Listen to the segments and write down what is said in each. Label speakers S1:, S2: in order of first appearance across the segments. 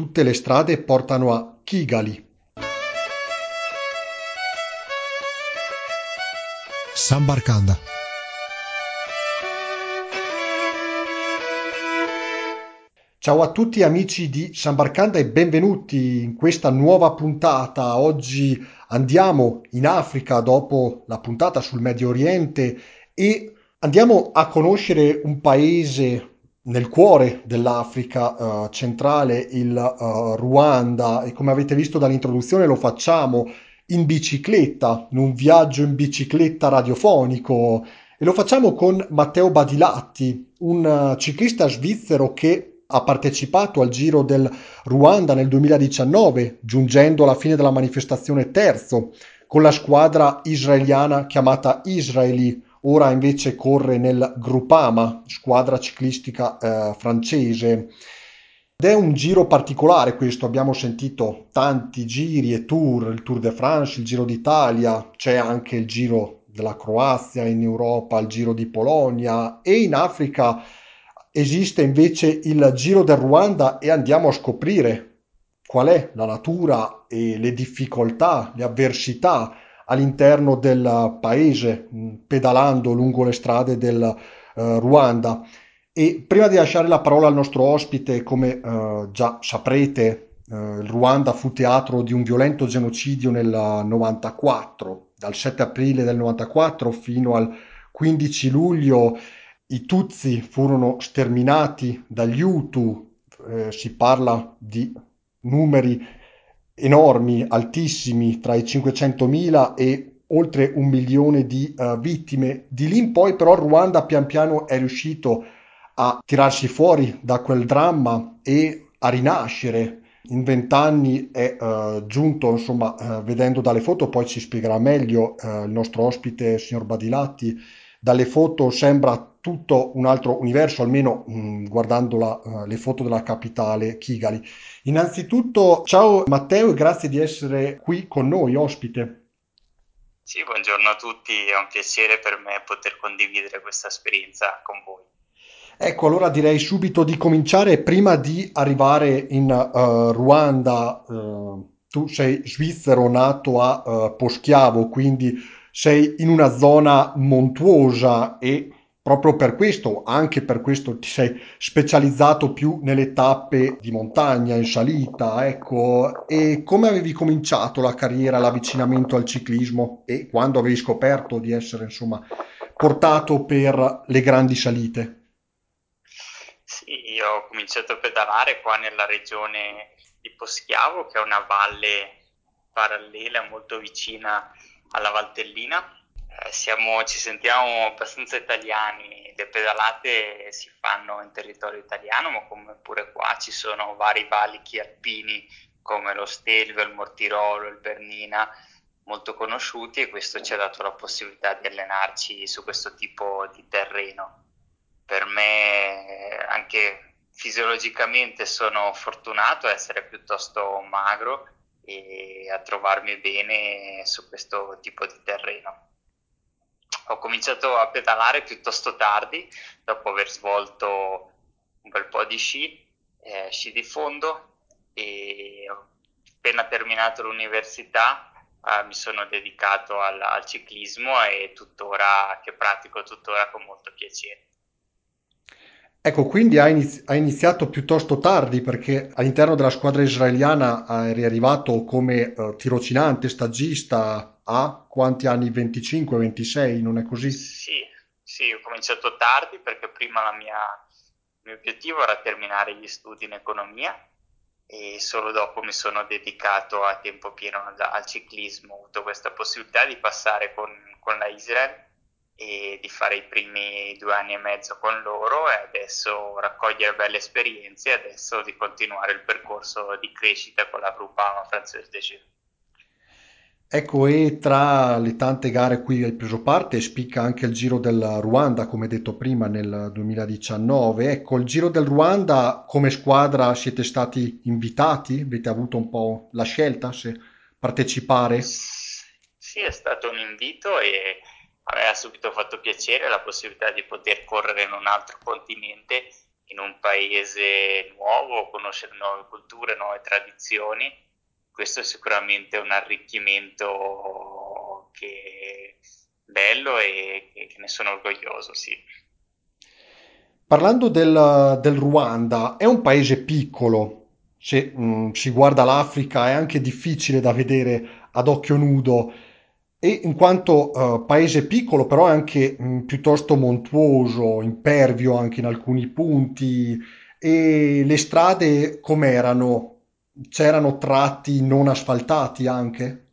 S1: tutte le strade portano a Kigali.
S2: Sambarkanda.
S1: Ciao a tutti amici di Sambarkanda e benvenuti in questa nuova puntata. Oggi andiamo in Africa dopo la puntata sul Medio Oriente e andiamo a conoscere un paese nel cuore dell'Africa uh, centrale, il uh, Ruanda, e come avete visto dall'introduzione lo facciamo in bicicletta, in un viaggio in bicicletta radiofonico. E lo facciamo con Matteo Badilatti, un uh, ciclista svizzero che ha partecipato al Giro del Ruanda nel 2019, giungendo alla fine della manifestazione terzo con la squadra israeliana chiamata Israeli ora invece corre nel Groupama, squadra ciclistica eh, francese. Ed è un giro particolare questo, abbiamo sentito tanti giri e tour, il Tour de France, il Giro d'Italia, c'è anche il Giro della Croazia in Europa, il Giro di Polonia e in Africa esiste invece il Giro del Ruanda e andiamo a scoprire qual è la natura e le difficoltà, le avversità all'interno del paese, pedalando lungo le strade del uh, Ruanda. E prima di lasciare la parola al nostro ospite, come uh, già saprete, uh, il Ruanda fu teatro di un violento genocidio nel 94, dal 7 aprile del 94 fino al 15 luglio i Tutsi furono sterminati dagli Hutu, eh, si parla di numeri enormi, altissimi, tra i 500.000 e oltre un milione di uh, vittime. Di lì in poi però Ruanda pian piano è riuscito a tirarsi fuori da quel dramma e a rinascere. In vent'anni è uh, giunto, insomma, uh, vedendo dalle foto, poi ci spiegherà meglio il nostro ospite, signor Badilatti, dalle foto sembra tutto un altro universo, almeno mh, mm, guardando la, le foto della capitale Kigali. Innanzitutto, ciao Matteo e grazie di essere qui con noi, ospite.
S3: Sì, buongiorno a tutti, è un piacere per me poter condividere questa esperienza con voi.
S1: Ecco, allora direi subito di cominciare. Prima di arrivare in uh, Ruanda, uh, tu sei svizzero nato a uh, Poschiavo, quindi sei in una zona montuosa e Proprio per questo, anche per questo ti sei specializzato più nelle tappe di montagna, in salita, ecco. E come avevi cominciato la carriera, l'avvicinamento al ciclismo e quando avevi scoperto di essere, insomma, portato per le grandi salite?
S3: Sì, io ho cominciato a pedalare qua nella regione di Poschiavo, che è una valle parallela molto vicina alla Valtellina siamo, ci sentiamo abbastanza italiani, le pedalate si fanno in territorio italiano, ma come pure qua ci sono vari valichi alpini come lo Stelvio, il Mortirolo, il Bernina, molto conosciuti e questo ci ha dato la possibilità di allenarci su questo tipo di terreno. Per me anche fisiologicamente sono fortunato a essere piuttosto magro e a trovarmi bene su questo tipo di terreno ho cominciato a pedalare piuttosto tardi, dopo aver svolto un bel po' di sci, eh, sci di fondo e appena terminato l'università eh, mi sono dedicato al, al ciclismo e tuttora che pratico tuttora con molto piacere.
S1: Ecco, quindi hai inizi- iniziato piuttosto tardi perché all'interno della squadra israeliana eri arrivato come uh, tirocinante, stagista a quanti anni? 25, 26, non è così?
S3: Sì, sì, ho cominciato tardi perché prima mia, il mio obiettivo era terminare gli studi in economia e solo dopo mi sono dedicato a tempo pieno al, al ciclismo, ho avuto questa possibilità di passare con, con la Israel e di fare i primi due anni e mezzo con loro e adesso raccogliere belle esperienze e adesso di continuare il percorso di crescita con la Groupama Françoise de Gilles.
S1: Ecco, e tra le tante gare a cui hai preso parte spicca anche il Giro del Ruanda, come detto prima, nel 2019. Ecco, il Giro del Ruanda come squadra siete stati invitati? Avete avuto un po' la scelta se partecipare?
S3: Sì, è stato un invito e a me ha subito fatto piacere la possibilità di poter correre in un altro continente in un paese nuovo, conoscere nuove culture, nuove tradizioni. Questo è sicuramente un arricchimento che bello e che ne sono orgoglioso, sì.
S1: Parlando del, del Ruanda, è un paese piccolo. Se mh, si guarda l'Africa è anche difficile da vedere ad occhio nudo e in quanto eh, paese piccolo, però è anche mh, piuttosto montuoso, impervio anche in alcuni punti. E le strade com'erano? C'erano tratti non asfaltati anche?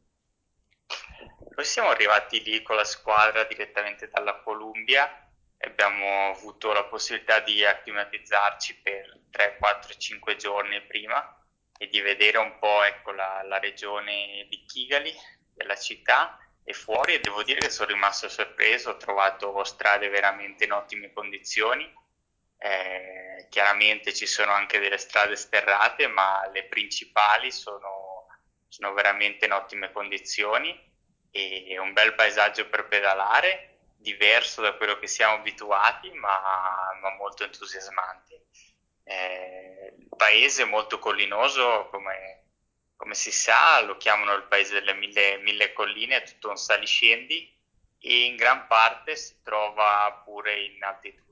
S3: Noi siamo arrivati lì con la squadra direttamente dalla Columbia e abbiamo avuto la possibilità di acclimatizzarci per 3, 4, 5 giorni prima e di vedere un po' ecco, la, la regione di Kigali, della città e fuori e devo dire che sono rimasto sorpreso, ho trovato strade veramente in ottime condizioni. Eh, chiaramente ci sono anche delle strade sterrate, ma le principali sono, sono veramente in ottime condizioni e un bel paesaggio per pedalare, diverso da quello che siamo abituati, ma, ma molto entusiasmante. Eh, il paese è molto collinoso, come, come, si sa, lo chiamano il paese delle mille, mille colline, è tutto un saliscendi e in gran parte si trova pure in altitudine.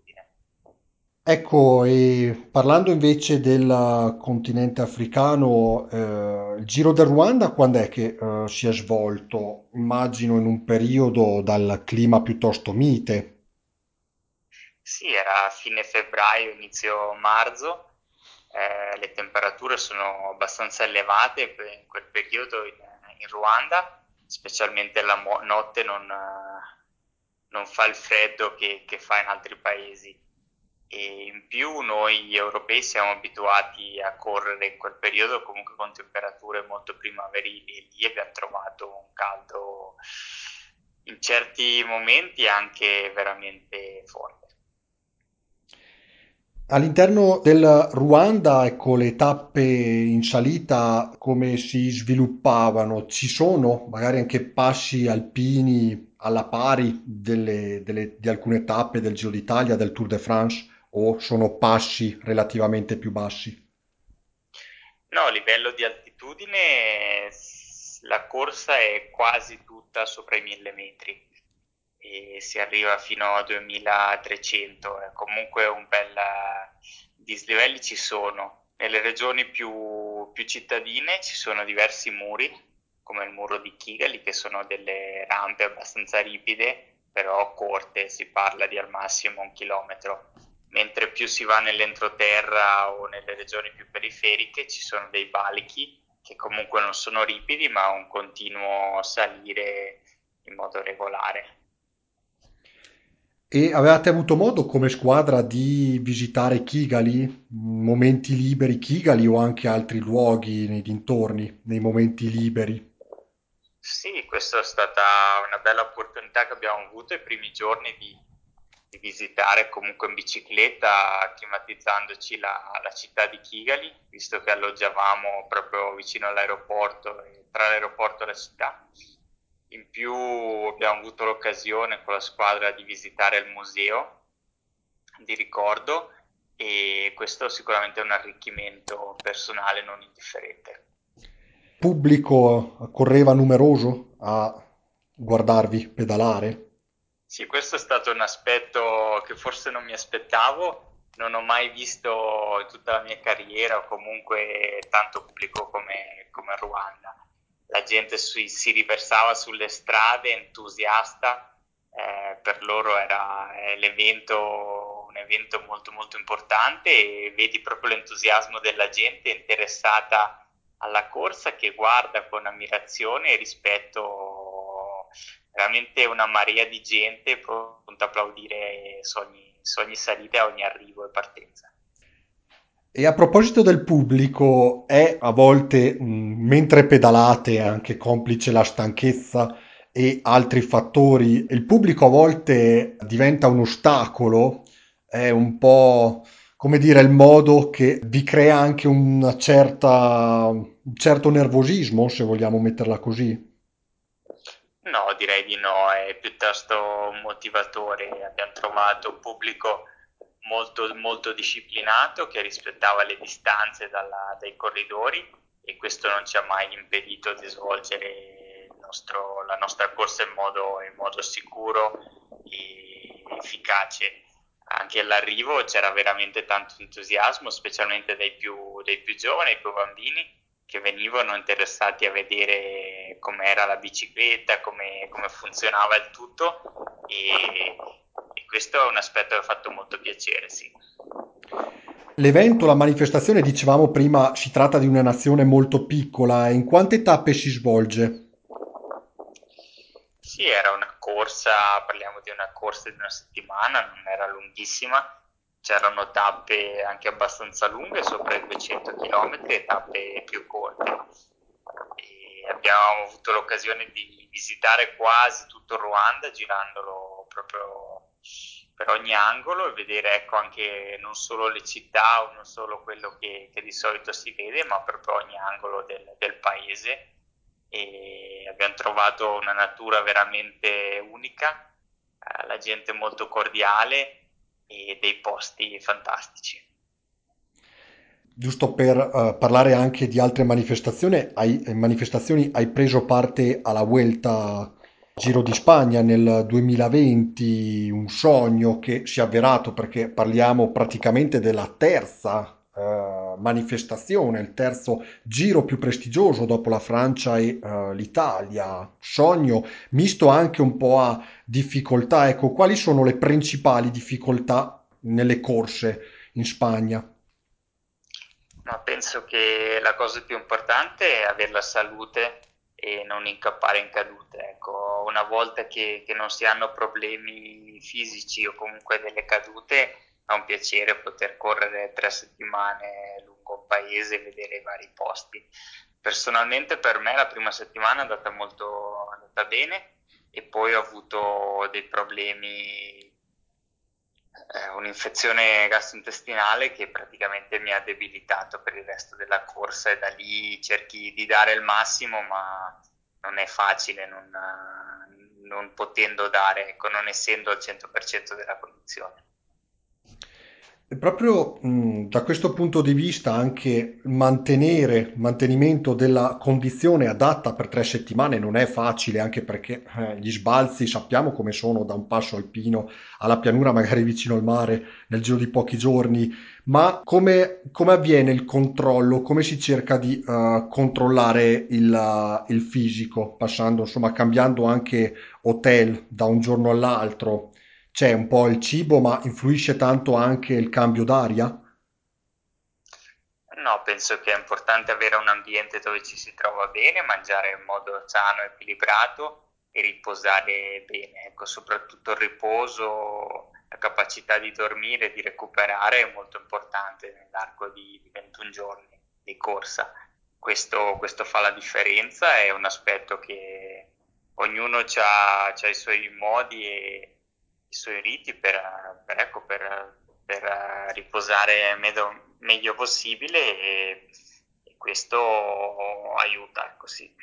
S1: Ecco, e parlando invece del continente africano, eh, il Giro del Ruanda quando è che eh, si è svolto? Immagino in un periodo dal clima piuttosto mite.
S3: Sì, era fine febbraio, inizio marzo, eh, le temperature sono abbastanza elevate in quel periodo in, in Ruanda, specialmente la notte non, eh, non, fa il freddo che, che fa in altri paesi e in più noi europei siamo abituati a correre in quel periodo comunque con temperature molto primaverili e lì abbiamo trovato un caldo in certi momenti anche veramente forte.
S1: All'interno del Ruanda, ecco, le tappe in salita come si sviluppavano? Ci sono magari anche passi alpini alla pari delle- delle- di alcune tappe del Giro d'Italia, del Tour de France, o sono passi relativamente più bassi?
S3: No, a livello di altitudine la corsa è quasi tutta sopra i 1000 metri e si arriva fino a 2300, è comunque un bel dislivelli ci sono. Nelle regioni più, più cittadine ci sono diversi muri, come il muro di Kigali, che sono delle rampe abbastanza ripide, però corte, si parla di al massimo un chilometro mentre più si va nell'entroterra o nelle regioni più periferiche ci sono dei valichi che comunque non sono ripidi ma un continuo salire in modo regolare.
S1: E avevate avuto modo come squadra di visitare Kigali, momenti liberi Kigali o anche altri luoghi nei dintorni, nei momenti liberi?
S3: Sì, questa è stata una bella opportunità che abbiamo avuto i primi giorni di, di visitare comunque in bicicletta, climatizzandoci la, la città di Kigali, visto che alloggiavamo proprio vicino all'aeroporto tra l'aeroporto e la città. In più abbiamo avuto l'occasione con la squadra di visitare il museo di ricordo e questo sicuramente è un arricchimento personale non indifferente.
S1: Pubblico correva numeroso a guardarvi pedalare?
S3: Sì, questo è stato un aspetto che forse non mi aspettavo, non ho mai visto in tutta la mia carriera o comunque tanto pubblico come, come Ruanda. La gente si, si riversava sulle strade entusiasta, eh, per loro era l'evento, un evento molto molto importante e vedi proprio l'entusiasmo della gente interessata alla corsa che guarda con ammirazione e rispetto veramente una marea di gente pronta a applaudire su ogni, su ogni salita ogni arrivo e partenza.
S1: E a proposito del pubblico, è a volte, mh, mentre pedalate, anche complice la stanchezza e altri fattori, il pubblico a volte diventa un ostacolo, è un po', come dire, il modo che vi crea anche una certa, un certo nervosismo, se vogliamo metterla così.
S3: No, direi di no, è piuttosto motivatore. Abbiamo trovato un pubblico molto, molto disciplinato che rispettava le distanze dalla, dai corridori e questo non ci ha mai impedito di svolgere nostro, la nostra corsa in modo, in modo sicuro e efficace. Anche all'arrivo c'era veramente tanto entusiasmo, specialmente dai più, dai più giovani, dai più bambini, che venivano interessati a vedere com'era la bicicletta, come, come funzionava il tutto e, e, questo è un aspetto che ha fatto molto piacere, sì.
S1: L'evento, la manifestazione, dicevamo prima, si tratta di una nazione molto piccola. In quante tappe si svolge?
S3: Sì, era una corsa, parliamo di una corsa di una settimana, non era lunghissima, c'erano tappe anche abbastanza lunghe, sopra i 200 km e tappe più corte. E abbiamo avuto l'occasione di visitare quasi tutto il Ruanda girandolo proprio per ogni angolo e vedere ecco, anche non solo le città o non solo quello che, che di solito si vede, ma proprio ogni angolo del, del paese. E abbiamo trovato una natura veramente unica, eh, la gente molto cordiale e dei posti fantastici.
S1: Giusto per uh, parlare anche di altre manifestazioni hai, eh, manifestazioni, hai preso parte alla Vuelta Giro di Spagna nel 2020, un sogno che si è avverato perché parliamo praticamente della terza uh, manifestazione, il terzo giro più prestigioso dopo la Francia e uh, l'Italia. Sogno misto anche un po' a difficoltà. Ecco, quali sono le principali difficoltà nelle corse in Spagna?
S3: No, penso che la cosa più importante è avere la salute e non incappare in cadute. Ecco, una volta che, che, non si hanno problemi fisici o comunque delle cadute, è un piacere poter correre tre settimane lungo un paese e vedere i vari posti. Personalmente per me la prima settimana è andata molto è andata bene e poi ho avuto dei problemi eh, un'infezione gastrointestinale che praticamente mi ha debilitato per il resto della corsa e da lì cerchi di dare il massimo, ma non è facile non, non potendo dare, ecco, non essendo al 100% della condizione.
S1: Proprio mh, da questo punto di vista anche mantenere, mantenimento della condizione adatta per tre settimane non è facile, anche perché eh, gli sbalzi sappiamo come sono da un passo alpino alla pianura, magari vicino al mare, nel giro di pochi giorni, ma come, come avviene il controllo, come si cerca di uh, controllare il, uh, il fisico, passando, insomma, cambiando anche hotel da un giorno all'altro? C'è un po' il cibo, ma influisce tanto anche il cambio d'aria?
S3: No, penso che è importante avere un ambiente dove ci si trova bene, mangiare in modo sano equilibrato e riposare bene. Ecco, soprattutto il riposo, la capacità di dormire, di recuperare è molto importante nell'arco di, 21 giorni di corsa. Questo, questo, fa la differenza, è un aspetto che ognuno ha i suoi modi e i suoi riti per, per, ecco, per, per riposare meglio, meglio possibile e, e, questo aiuta, ecco sì.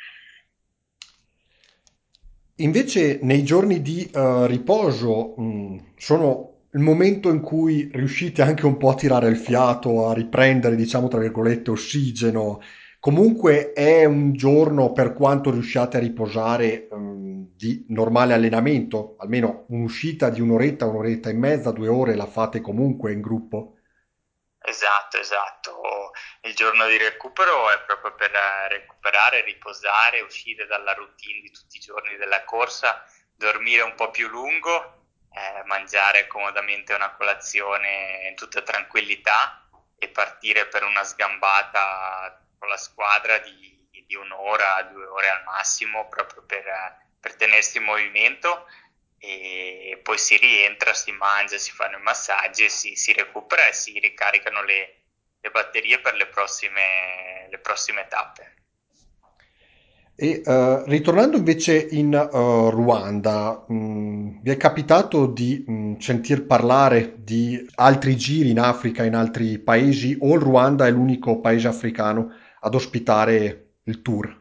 S1: Invece nei giorni di uh, riposo mh, mm, sono il momento in cui riuscite anche un po' a tirare il fiato, a riprendere, diciamo, tra virgolette, ossigeno Comunque è un giorno per quanto riusciate a riposare um, di normale allenamento, almeno un'uscita di un'oretta, un'oretta e mezza, due ore la fate comunque in gruppo.
S3: Esatto, esatto. Il giorno di recupero è proprio per recuperare, riposare, uscire dalla routine di tutti i giorni della corsa, dormire un po' più lungo, eh, mangiare comodamente una colazione in tutta tranquillità e partire per una sgambata con la squadra di, di un'ora, due ore al massimo, proprio per, per tenersi in movimento e poi si rientra, si mangia, si fanno i massaggi, si, si recupera e si ricaricano le, le batterie per le prossime, le prossime tappe.
S1: E uh, ritornando invece in uh, Ruanda, mh, mm, vi è capitato di mh, mm, sentir parlare di altri giri in Africa, in altri paesi, o il Ruanda è l'unico paese africano ad ospitare il tour?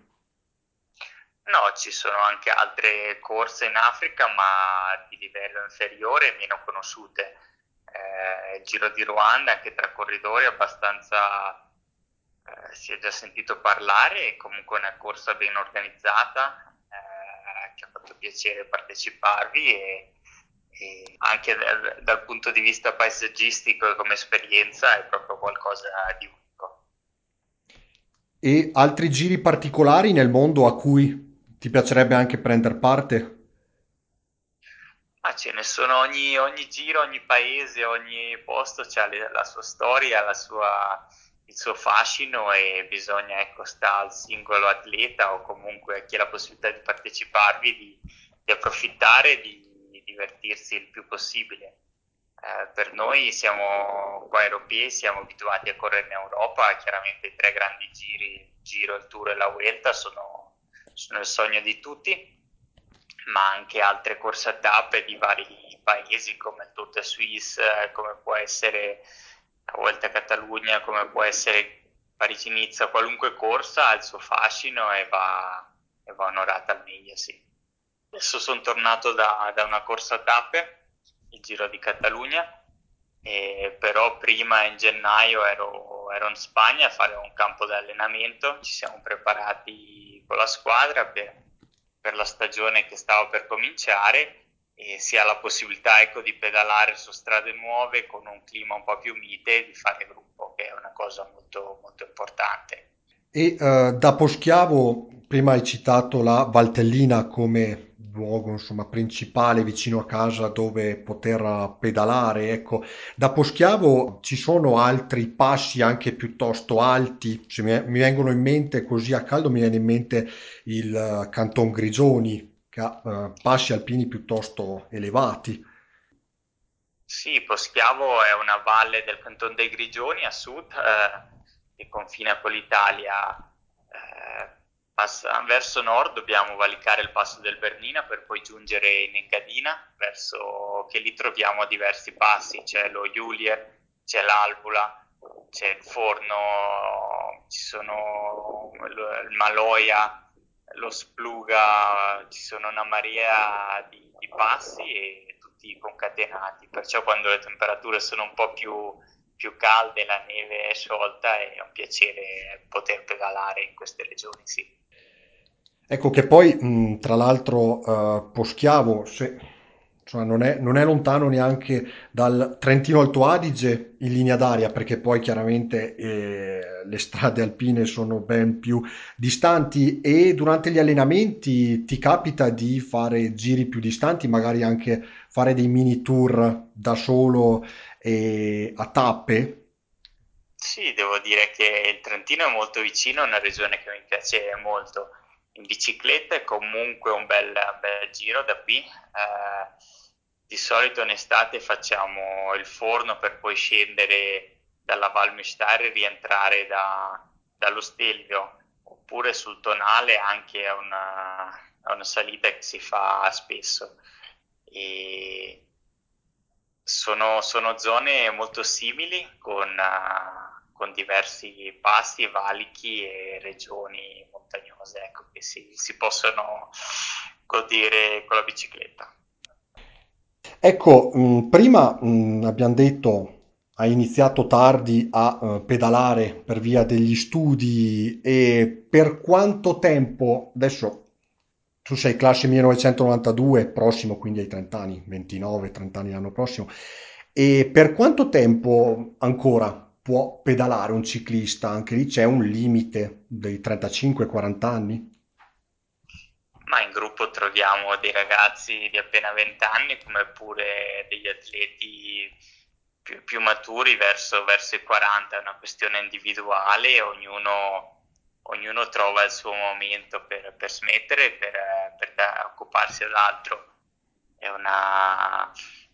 S3: No, ci sono anche altre corse in Africa, ma di livello inferiore meno conosciute. Eh, il Giro di Ruanda, anche tra corridori, abbastanza eh, si è già sentito parlare, è comunque una corsa ben organizzata, eh, che ha fatto piacere parteciparvi e, e anche dal, dal, punto di vista paesaggistico e come esperienza è proprio qualcosa di unico.
S1: E altri giri particolari nel mondo a cui ti piacerebbe anche prendere parte?
S3: Ah, ce ne sono ogni, ogni giro, ogni paese, ogni posto ha la sua storia, la sua, il suo fascino e bisogna, ecco, sta al singolo atleta o comunque a chi ha la possibilità di parteciparvi di, di approfittare e di divertirsi il più possibile. Eh, per noi siamo qua europei, siamo abituati a correre in Europa, chiaramente i tre grandi giri, il Giro, il Tour e la Vuelta sono, sono il sogno di tutti ma anche altre corse a tappe di vari paesi come il Tour de Suisse, come può essere la Volta a Catalogna, come può essere Parigi-Nizza, qualunque corsa ha il suo fascino e va, e va onorata al meglio, sì. Adesso sono tornato da, da una corsa a tappe, il Giro di Catalogna, però prima in gennaio ero, ero in Spagna a fare un campo di allenamento, ci siamo preparati con la squadra per per la stagione che stava per cominciare e si ha la possibilità ecco, di pedalare su strade nuove con un clima un po' più mite e di fare gruppo, che è una cosa molto, molto importante.
S1: E uh, da Poschiavo, prima hai citato la Valtellina come luogo insomma, principale vicino a casa dove poter pedalare. Ecco, da Poschiavo ci sono altri passi anche piuttosto alti. Se mi, vengono in mente così a caldo, mi viene in mente il uh, Canton Grigioni, che ha uh, passi alpini piuttosto elevati.
S3: Sì, Poschiavo è una valle del Canton dei Grigioni a sud, eh, che confina con l'Italia Passa, verso nord dobbiamo valicare il passo del Bernina per poi giungere in Engadina, verso che lì troviamo diversi passi, c'è lo Julier, c'è l'Albula, c'è il Forno, ci sono il Maloia, lo Spluga, ci sono una marea di, di passi e tutti concatenati, perciò quando le temperature sono un po' più più calde, la neve è sciolta, è un piacere poter pedalare in queste regioni, sì.
S1: Ecco che poi, mh, tra l'altro, eh, Poschiavo, se, insomma, non è, non è lontano neanche dal Trentino Alto Adige in linea d'aria, perché poi chiaramente eh, le strade alpine sono ben più distanti e durante gli allenamenti ti capita di fare giri più distanti, magari anche fare dei mini tour da solo e a tappe.
S3: Sì, devo dire che il Trentino è molto vicino, è una regione che mi piace molto in bicicletta è comunque un bel, bel giro da qui. Eh, di solito in estate facciamo il forno per poi scendere dalla Val Mistare e rientrare da, dallo Stelvio, oppure sul tonale anche a una, una salita che si fa spesso. E sono, sono zone molto simili con, uh, con diversi passi, valichi e regioni montagnose ecco, che si, si possono godere con la bicicletta.
S1: Ecco, mh, prima mh, abbiamo detto hai iniziato tardi a uh, pedalare per via degli studi e per quanto tempo, adesso tu sei classe 1992, prossimo quindi ai 30 anni, 29-30 anni l'anno prossimo, e per quanto tempo ancora può pedalare un ciclista? Anche lì c'è un limite dei 35-40 anni?
S3: Ma in gruppo troviamo dei ragazzi di appena 20 anni come pure degli atleti più, più maturi verso, verso, i 40, è una questione individuale, ognuno, ognuno trova il suo momento per, per smettere per, per occuparsi dell'altro. È una,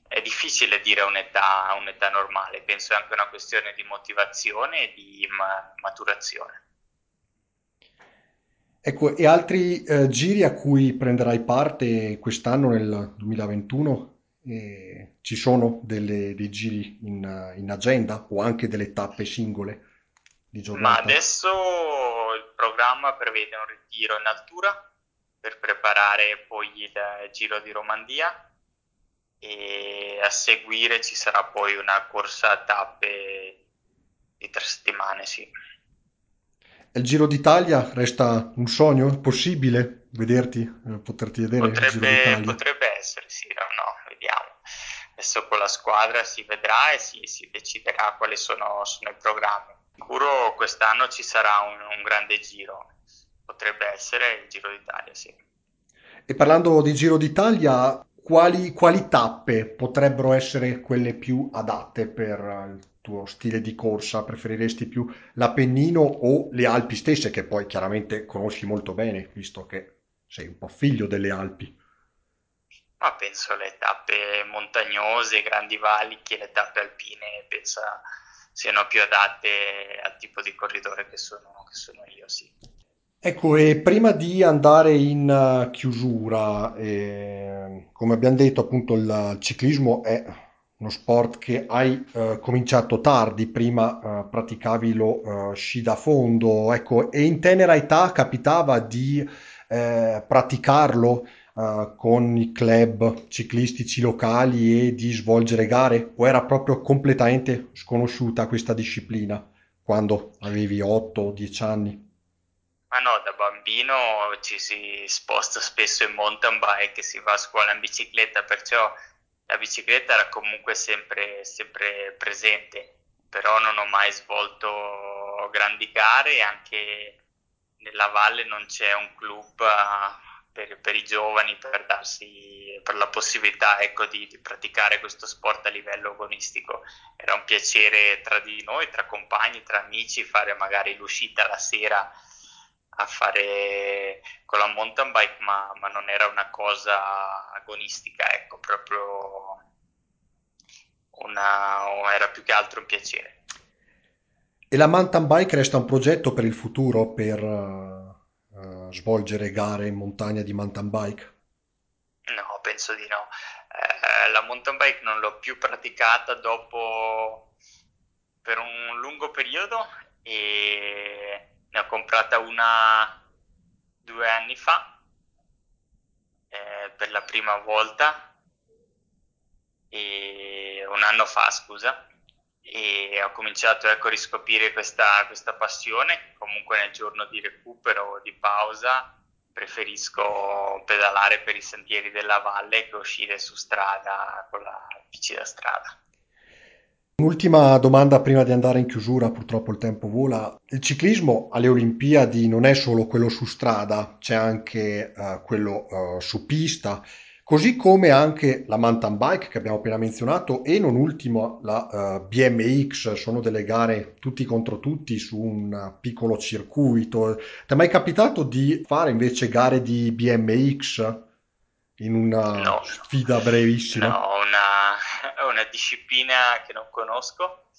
S3: è difficile dire un'età, un'età normale, penso è anche una questione di motivazione e di ma- maturazione.
S1: Ecco, e altri eh, giri a cui prenderai parte quest'anno nel 2021? Eh, ci sono delle, dei giri in, in, agenda o anche delle tappe singole di giornata?
S3: Ma adesso il programma prevede un ritiro in altura per preparare poi il Giro di Romandia e a seguire ci sarà poi una corsa a tappe di tre settimane, sì.
S1: Il Giro d'Italia resta un sogno possibile vederti, eh, poterti vedere
S3: potrebbe,
S1: il Giro d'Italia?
S3: Potrebbe essere, sì, no, no, vediamo. Adesso con la squadra si vedrà e si, si deciderà quali sono, sono, i programmi. Sicuro quest'anno ci sarà un, un grande giro, potrebbe essere il Giro d'Italia, sì.
S1: E parlando di Giro d'Italia, quali, quali tappe potrebbero essere quelle più adatte per il tuo stile di corsa? Preferiresti più l'Appennino o le Alpi stesse, che poi chiaramente conosci molto bene, visto che sei un po' figlio delle Alpi?
S3: Ma penso alle tappe montagnose, grandi valichi, le tappe alpine, penso siano più adatte al tipo di corridore che sono, che sono io, sì.
S1: Ecco, e prima di andare in uh, chiusura, eh, come abbiamo detto, appunto il ciclismo è uno sport che hai uh, cominciato tardi, prima uh, praticavi lo sci da fondo, ecco, e in tenera età capitava di eh, praticarlo con i club ciclistici locali e di svolgere gare, o era proprio completamente sconosciuta questa disciplina quando avevi 8 o 10 anni?
S3: Ma no, da bambino ci si sposta spesso in mountain bike, si va a scuola in bicicletta, perciò la bicicletta era comunque sempre, sempre presente, però non ho mai svolto grandi gare e anche nella valle non c'è un club eh, per, per i giovani per darsi per la possibilità ecco, di, di praticare questo sport a livello agonistico. Era un piacere tra di noi, tra compagni, tra amici, fare magari l'uscita la sera a fare con la mountain bike, ma, ma non era una cosa agonistica, ecco, proprio una, era più che altro un piacere.
S1: E la mountain bike resta un progetto per il futuro per uh, svolgere gare in montagna di mountain bike?
S3: No, penso di no. Eh, la mountain bike non l'ho più praticata dopo per un lungo periodo e ne ho comprata una due anni fa eh, per la prima volta e un anno fa scusa e ho cominciato ecco, a riscoprire questa, questa passione comunque nel giorno di recupero di pausa preferisco pedalare per i sentieri della valle che uscire su strada con la bici da strada
S1: Un'ultima domanda prima di andare in chiusura, purtroppo il tempo vola. Il ciclismo alle Olimpiadi non è solo quello su strada, c'è anche uh, quello uh, su pista, così come anche la mountain bike che abbiamo appena menzionato e non ultimo la uh, BMX, sono delle gare tutti contro tutti su un piccolo circuito. Ti è mai capitato di fare invece gare di BMX in una
S3: no,
S1: sfida brevissima?
S3: No, una una disciplina che non conosco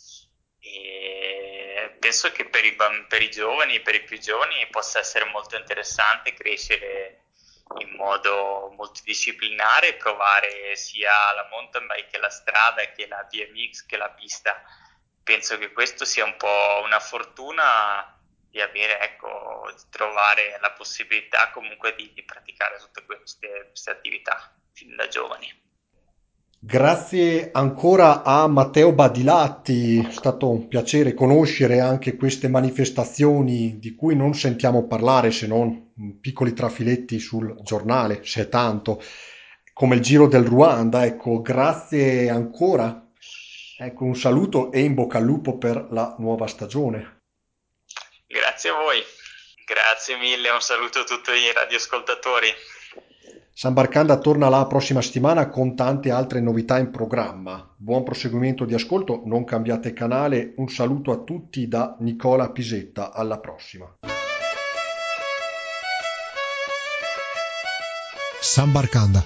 S3: e penso che per i, per i giovani per i più giovani possa essere molto interessante crescere in modo multidisciplinare e provare sia la mountain bike che la strada che la BMX che la pista. Penso che questo sia un po' una fortuna di avere, ecco, di trovare la possibilità comunque di, di praticare tutte queste, queste attività fin da giovani.
S1: Grazie ancora a Matteo Badilatti, è stato un piacere conoscere anche queste manifestazioni di cui non sentiamo parlare se non piccoli trafiletti sul giornale, se tanto, come il Giro del Ruanda. Ecco, grazie ancora, ecco, un saluto e in bocca al lupo per la nuova stagione.
S3: Grazie a voi, grazie mille, un saluto a tutti i radioascoltatori.
S1: San Barcanda torna la prossima settimana con tante altre novità in programma. Buon proseguimento di ascolto, non cambiate canale. Un saluto a tutti da Nicola Pisetta. Alla prossima.
S2: San Barcanda